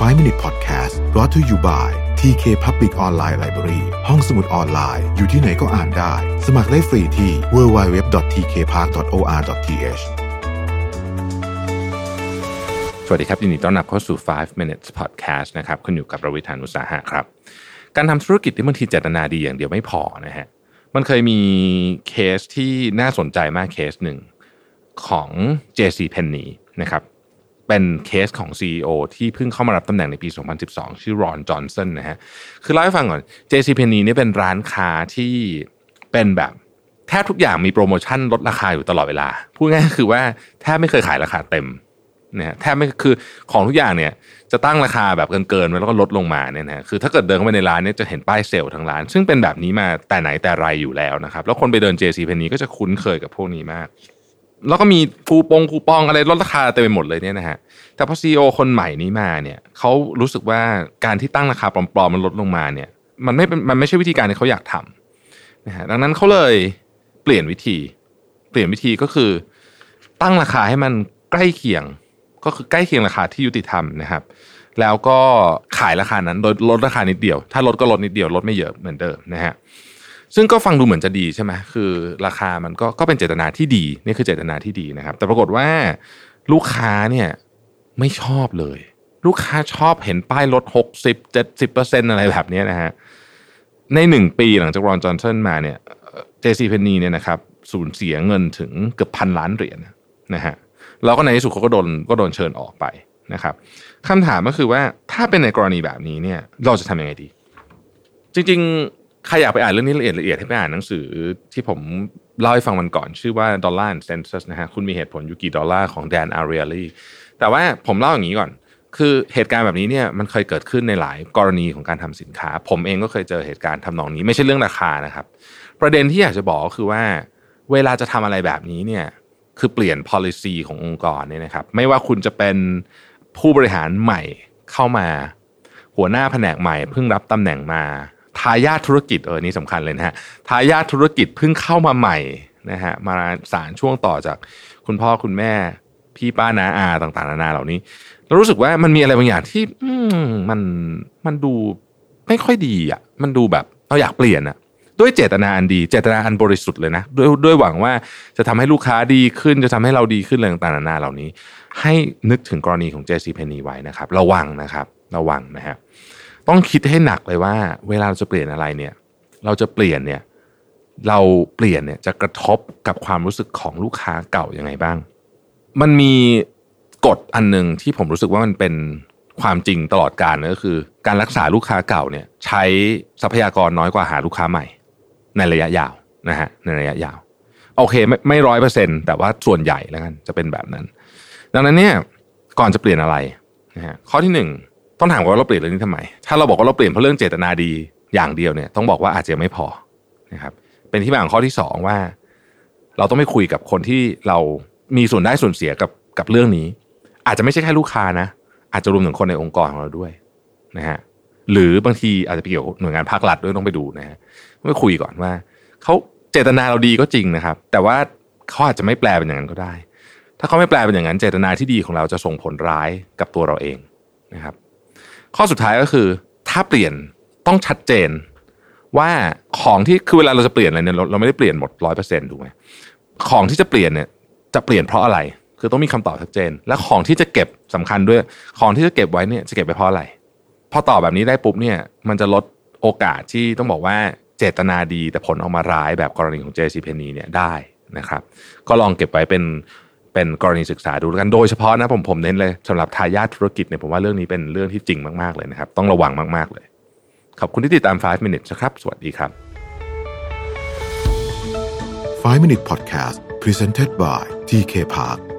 5 Minute Podcast brought to you by TK Public Online Library ห้องสมุดออนไลน์ อยู่ที่ไหนก็อ่านได้ สมัครได้ฟรีที่ www.tkpark.or.th สวัสดีครับ ยินดีต้อนรับเข้าสู่ 5 minutes podcast นะครับคุณอยู่กับประวิธานอุตสาหะครับ การทำธุรกิจที่บางทีเจตนาดีอย่างเดียวไม่พอนะฮะ มันเคยมีเคสที่น่าสนใจมากเคสหนึ่งของ JC Penney นะครับ เป็นเคสของ CEO ที่เพิ่งเข้ามารับตำแหน่งในปี 2012 ชื่อรอนจอห์นสันนะฮะ คือเล่าให้ฟังก่อน JC Penney นี่เป็นร้านค้าที่เป็นแบบแทบทุกอย่างมีโปรโมชั่นลดราคาอยู่ตลอดเวลา พูดง่ายๆคือว่าแทบไม่เคยขายราคาเต็มนะฮะแทบไม่คือของทุกอย่างเนี่ยจะตั้งราคาแบบเกินๆไว้แล้วก็ลดลงมาเนี่ยนะฮะคือถ้าเกิดเดินเข้าไปในร้านเนี่ยจะเห็นป้ายเซลล์ทั้งร้าน ซึ่งเป็นแบบนี้มาแต่ไหนแต่ไรอยู่แล้วนะครับ แล้วคนไปเดิน JC Penney ก็จะคุ้นเคยกับพวกนี้มาก แล้วก็มีคูปองคูปองอะไรลดราคาเต็มไปหมดเลยเนี่ยนะฮะแต่พอซีอคนใหม่นี้มาเนี่ยเขารู้สึกว่าการที่ตั้งราคาปลอมๆมันลดลงมาเนี่ย มันไม่เป็นมันไม่ใช่วิธีการที่เขาอยากทำนะฮะดังนั้นเขาเลยเปลี่ยนวิธี เปลี่ยนวิธีก็คือ ตั้งราคาให้มันใกล้เคียง ก็คือใกล้เคียงราคาที่ยุติธรรมนะครับ แล้วก็ขายราคานั้นโดยลดราคานิดเดียว ถ้าลดก็ลดนิดเดียวลดไม่เยอะเหมือนเดิมนะฮะ ซึ่งก็ฟังดูเหมือนจะดีใช่ไหมคือราคามันก็ก็เป็นเจตนาที่ดีนี่คือเจตนาที่ดีนะครับ แต่ปรากฏว่าลูกค้าเนี่ยไม่ชอบเลย ลูกค้าชอบเห็นป้ายลด 60 70เปอร์เซ็นอะไรแบบนี้นะฮะในหนึ่งปีหลังจากรอนจอห์นสันมาเนี่ยเจซีเพนนีเนี่ยนะครับสูญเสียเงินถึงเกือบพันล้านเหรียญนะฮะแล้วก็ในที่สุดเขาก็โดนก็โดนเชิญออกไปนะครับคำถามก็คือว่าถ้าเป็นในกรณีแบบนี้เนี่ยเราจะทำยังไงดี จริงๆ ใครอยากไปอ่านเรื่องนี้ละเอียดละเอียดให้ไปอ่านหนังสือที่ผมเล่าให้ฟังมันก่อน ชื่อว่า Dollar and Census นะฮะคุณมีเหตุผลอยู่กี่ดอลลาร์ของแดนอารีลีแต่ว่าผมเล่าอย่างนี้ก่อน คือเหตุการณ์แบบนี้เนี่ยมันเคยเกิดขึ้นในหลายกรณีของการทำสินค้า ผมเองก็เคยเจอเหตุการณ์ทำนองนี้ ไม่ใช่เรื่องราคานะครับ ประเด็นที่อยากจะบอกก็คือว่า เวลาจะทำอะไรแบบนี้เนี่ยคือเปลี่ยน policy ขององค์กรเนี่ยนะครับ ไม่ว่าคุณจะเป็นผู้บริหารใหม่เข้ามา หัวหน้าแผนกใหม่เพิ่งรับตำแหน่งมา ทายาทธุรกิจเออนี่สำคัญเลยนะฮะทายาทธุรกิจเพิ่งเข้ามาใหม่นะฮะมาสารช่วงต่อจากคุณพ่อคุณแม่พี่ป้านาอาต่างๆนานาเหล่านี้เรารู้สึกว่ามันมีอะไรบางอย่างที่ อืมมันมันดูไม่ค่อยดีอะ มันดูแบบเราอยากเปลี่ยนอะด้วยเจตนาอันดี เจตนาอันบริสุทธิ์เลยนะด้วยด้วยหวังว่าจะทำให้ลูกค้าดีขึ้นจะทำให้เราดีขึ้นอะไรต่างๆนานาเหล่านี้ ให้นึกถึงกรณีของ JC Penney ไว้นะครับ ระวังนะครับ ระวังนะฮะ ต้องคิดให้หนักเลยว่า เวลาเราจะเปลี่ยนอะไรเนี่ย เราจะเปลี่ยนเนี่ยเราเปลี่ยนเนี่ยจะกระทบกับความรู้สึกของลูกค้าเก่ายังไงบ้าง มันมีกฎอันหนึ่งที่ผมรู้สึกว่ามันเป็นความจริงตลอดการก็คือ การรักษาลูกค้าเก่าเนี่ย ใช้ทรัพยากรน้อยกว่าหาลูกค้าใหม่ ในระยะยาวนะฮะในระยะยาว โอเคไม่ไม่ร้อยเปอร์เซ็นแต่ว่าส่วนใหญ่แล้วกันจะเป็นแบบนั้น ดังนั้นเนี่ยก่อนจะเปลี่ยนอะไรนะฮะข้อที่หนึ่ง ต้องถามว่าเราเปลี่ยนเรื่องนี้ทำไม ถ้าเราบอกว่าเราเปลี่ยนเพราะเรื่องเจตนาดีอย่างเดียวเนี่ย ต้องบอกว่าอาจจะไม่พอนะครับ เป็นที่มาของข้อที่สองว่า เราต้องไปคุยกับคนที่เรามีส่วนได้ส่วนเสียกับกับเรื่องนี้ อาจจะไม่ใช่แค่ลูกค้านะ อาจจะรวมถึงคนในองค์กรของเราด้วยนะฮะหรือบางทีอาจจะไปเกี่ยวหน่วยงานภาครัฐด้วยต้องไปดูนะฮะไปคุยก่อนว่าเขาเจตนาเราดีก็จริงนะครับ แต่ว่าเขาอาจจะไม่แปลเป็นอย่างนั้นก็ได้ ถ้าเขาไม่แปลเป็นอย่างนั้น เจตนาที่ดีของเราจะส่งผลร้ายกับตัวเราเองนะครับ ข้อสุดท้ายก็คือ ถ้าเปลี่ยนต้องชัดเจน ว่าของที่คือเวลาเราจะเปลี่ยนอะไรเนี่ยเราไม่ได้เปลี่ยนหมดร้อยเปอร์เซ็นต์ถูกไหมของที่จะเปลี่ยนเนี่ยจะเปลี่ยนเพราะอะไร คือต้องมีคำตอบชัดเจน และของที่จะเก็บสำคัญด้วย ของที่จะเก็บไว้เนี่ยจะเก็บไปเพราะอะไร พอตอบแบบนี้ได้ปุ๊บเนี่ย มันจะลดโอกาสที่ต้องบอกว่าเจตนาดีแต่ผลออกมาร้ายแบบกรณีของ JC p e n n y เนี่ยได้นะครับ ก็ลองเก็บไว้เป็น เป็นกรณีศึกษาดูแล้วกันโดยเฉพาะนะผมผมเน้นเลยสำหรับทายาทธุรกิจเนี่ยผมว่าเรื่องนี้เป็นเรื่องที่จริงมากๆเลยนะครับ ต้องระวังมากๆเลย ขอบคุณที่ติดตาม 5 minutes นะครับ สวัสดีครับ 5 Minute Podcast Presented by TK Park